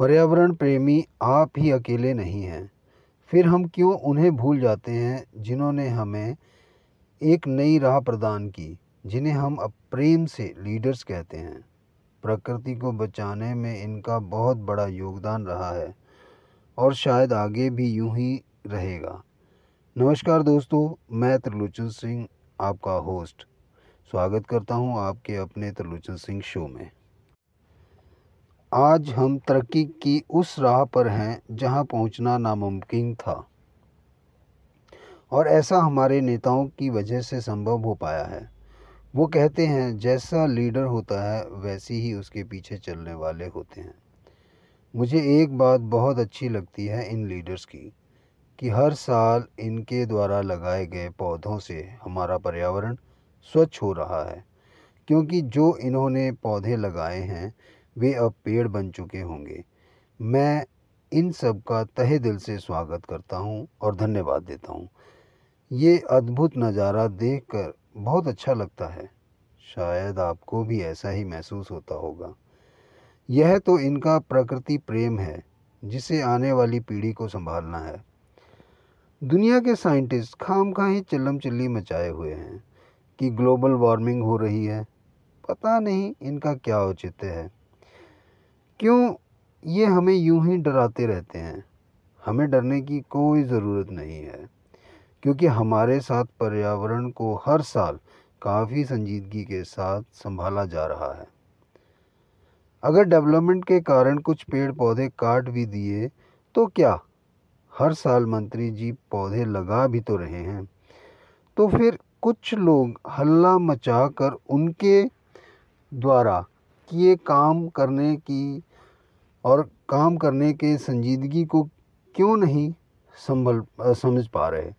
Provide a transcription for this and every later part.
पर्यावरण प्रेमी आप ही अकेले नहीं हैं। फिर हम क्यों उन्हें भूल जाते हैं जिन्होंने हमें एक नई राह प्रदान की, जिन्हें हम अब प्रेम से लीडर्स कहते हैं। प्रकृति को बचाने में इनका बहुत बड़ा योगदान रहा है और शायद आगे भी यूँ ही रहेगा। नमस्कार दोस्तों, मैं त्रिलोचन सिंह, आपका होस्ट। स्वागत करता हूँ आपके अपने त्रिलोचन सिंह शो में। आज हम तरक्की की उस राह पर हैं जहाँ पहुँचना नामुमकिन था। और ऐसा हमारे नेताओं की वजह से संभव हो पाया है। वो कहते हैं, जैसा लीडर होता है, वैसी ही उसके पीछे चलने वाले होते हैं। मुझे एक बात बहुत अच्छी लगती है इन लीडर्स की, कि हर साल इनके द्वारा लगाए गए पौधों से हमारा पर्यावरण स्वच्छ हो रहा है। क्योंकि जो इन्होंने पौधे लगाए हैं वे अब पेड़ बन चुके होंगे। मैं इन सब का तहे दिल से स्वागत करता हूँ और धन्यवाद देता हूँ। ये अद्भुत नज़ारा देखकर बहुत अच्छा लगता है। शायद आपको भी ऐसा ही महसूस होता होगा। यह तो इनका प्रकृति प्रेम है, जिसे आने वाली पीढ़ी को संभालना है। दुनिया के साइंटिस्ट खाम खा ही चिल्लम चिल्ली मचाए हुए हैं कि ग्लोबल वार्मिंग हो रही है। पता नहीं इनका क्या औचित्य है। क्यों ये हमें यूँ ही डराते रहते हैं? हमें डरने की कोई ज़रूरत नहीं है, क्योंकि हमारे साथ पर्यावरण को हर साल काफ़ी संजीदगी के साथ संभाला जा रहा है। अगर डेवलपमेंट के कारण कुछ पेड़ पौधे काट भी दिए तो क्या हर साल मंत्री जी पौधे लगा भी तो रहे हैं? तो फिर कुछ लोग हल्ला मचा कर उनके द्वारा किए काम करने की और काम करने के संजीदगी को क्यों नहीं संभल समझ पा रहे?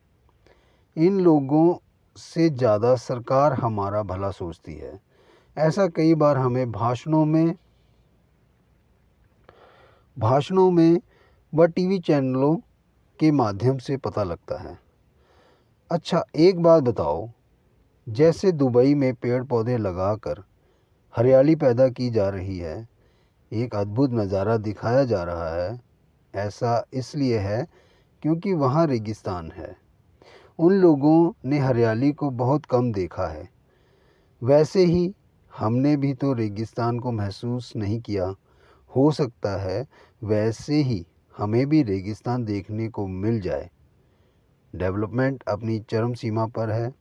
इन लोगों से ज़्यादा सरकार हमारा भला सोचती है। ऐसा कई बार हमें भाषणों में भाषणों में व टीवी चैनलों के माध्यम से पता लगता है। अच्छा एक बात बताओ। जैसे दुबई में पेड़ पौधे लगाकर हरियाली पैदा की जा रही है एक अद्भुत नज़ारा दिखाया जा रहा है। ऐसा इसलिए है क्योंकि वहाँ रेगिस्तान है। उन लोगों ने हरियाली को बहुत कम देखा है। वैसे ही हमने भी तो रेगिस्तान को महसूस नहीं किया। हो सकता है वैसे ही हमें भी रेगिस्तान देखने को मिल जाए। डेवलपमेंट अपनी चरम सीमा पर है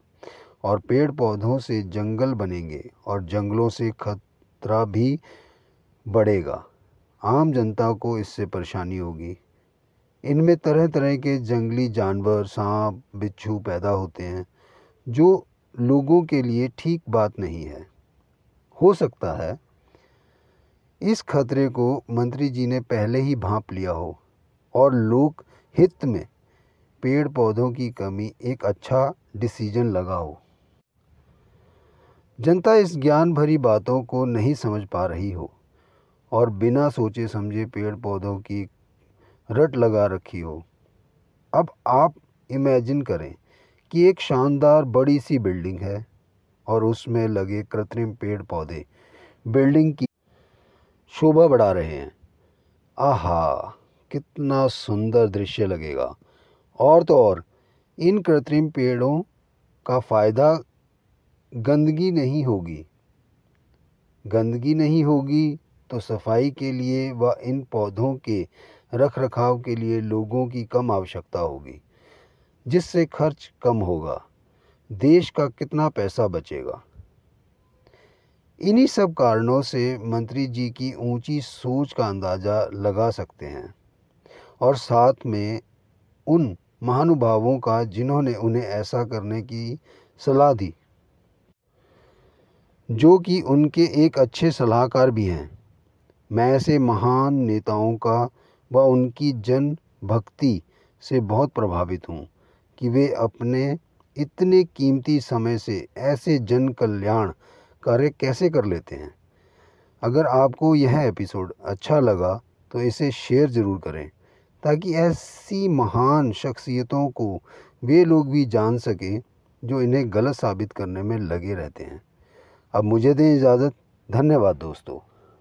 और पेड़ पौधों से जंगल बनेंगे और जंगलों से खतरा भी बढ़ेगा। आम जनता को इससे परेशानी होगी। इनमें तरह तरह के जंगली जानवर, सांप, बिच्छू पैदा होते हैं, जो लोगों के लिए ठीक बात नहीं है। हो सकता है इस खतरे को मंत्री जी ने पहले ही भांप लिया हो और लोक हित में पेड़ पौधों की कमी एक अच्छा डिसीज़न लगा हो। जनता इस ज्ञान भरी बातों को नहीं समझ पा रही हो। और बिना सोचे समझे पेड़ पौधों की रट लगा रखी हो। अब आप इमेजिन करें कि एक शानदार बड़ी सी बिल्डिंग है और उसमें लगे कृत्रिम पेड़ पौधे। बिल्डिंग की शोभा बढ़ा रहे हैं। आहा, कितना सुंदर दृश्य लगेगा। और तो और, इन कृत्रिम पेड़ों का फ़ायदा गंदगी नहीं होगी। गंदगी नहीं होगी तो सफ़ाई के लिए व इन पौधों के रख रखाव के लिए लोगों की कम आवश्यकता होगी, जिससे खर्च कम होगा। देश का कितना पैसा बचेगा? इन्हीं सब कारणों से मंत्री जी की ऊँची सोच का अंदाज़ा लगा सकते हैं और साथ में उन महानुभावों का जिन्होंने उन्हें ऐसा करने की सलाह दी, जो कि उनके एक अच्छे सलाहकार भी हैं। मैं ऐसे महान नेताओं का व उनकी जन भक्ति से बहुत प्रभावित हूँ कि वे अपने इतने कीमती समय से ऐसे जन कल्याण कार्य कैसे कर लेते हैं। अगर आपको यह एपिसोड अच्छा लगा तो इसे शेयर ज़रूर करें, ताकि ऐसी महान शख्सियतों को वे लोग भी जान सकें जो इन्हें गलत साबित करने में लगे रहते हैं। अब मुझे दें इजाज़त। धन्यवाद दोस्तों।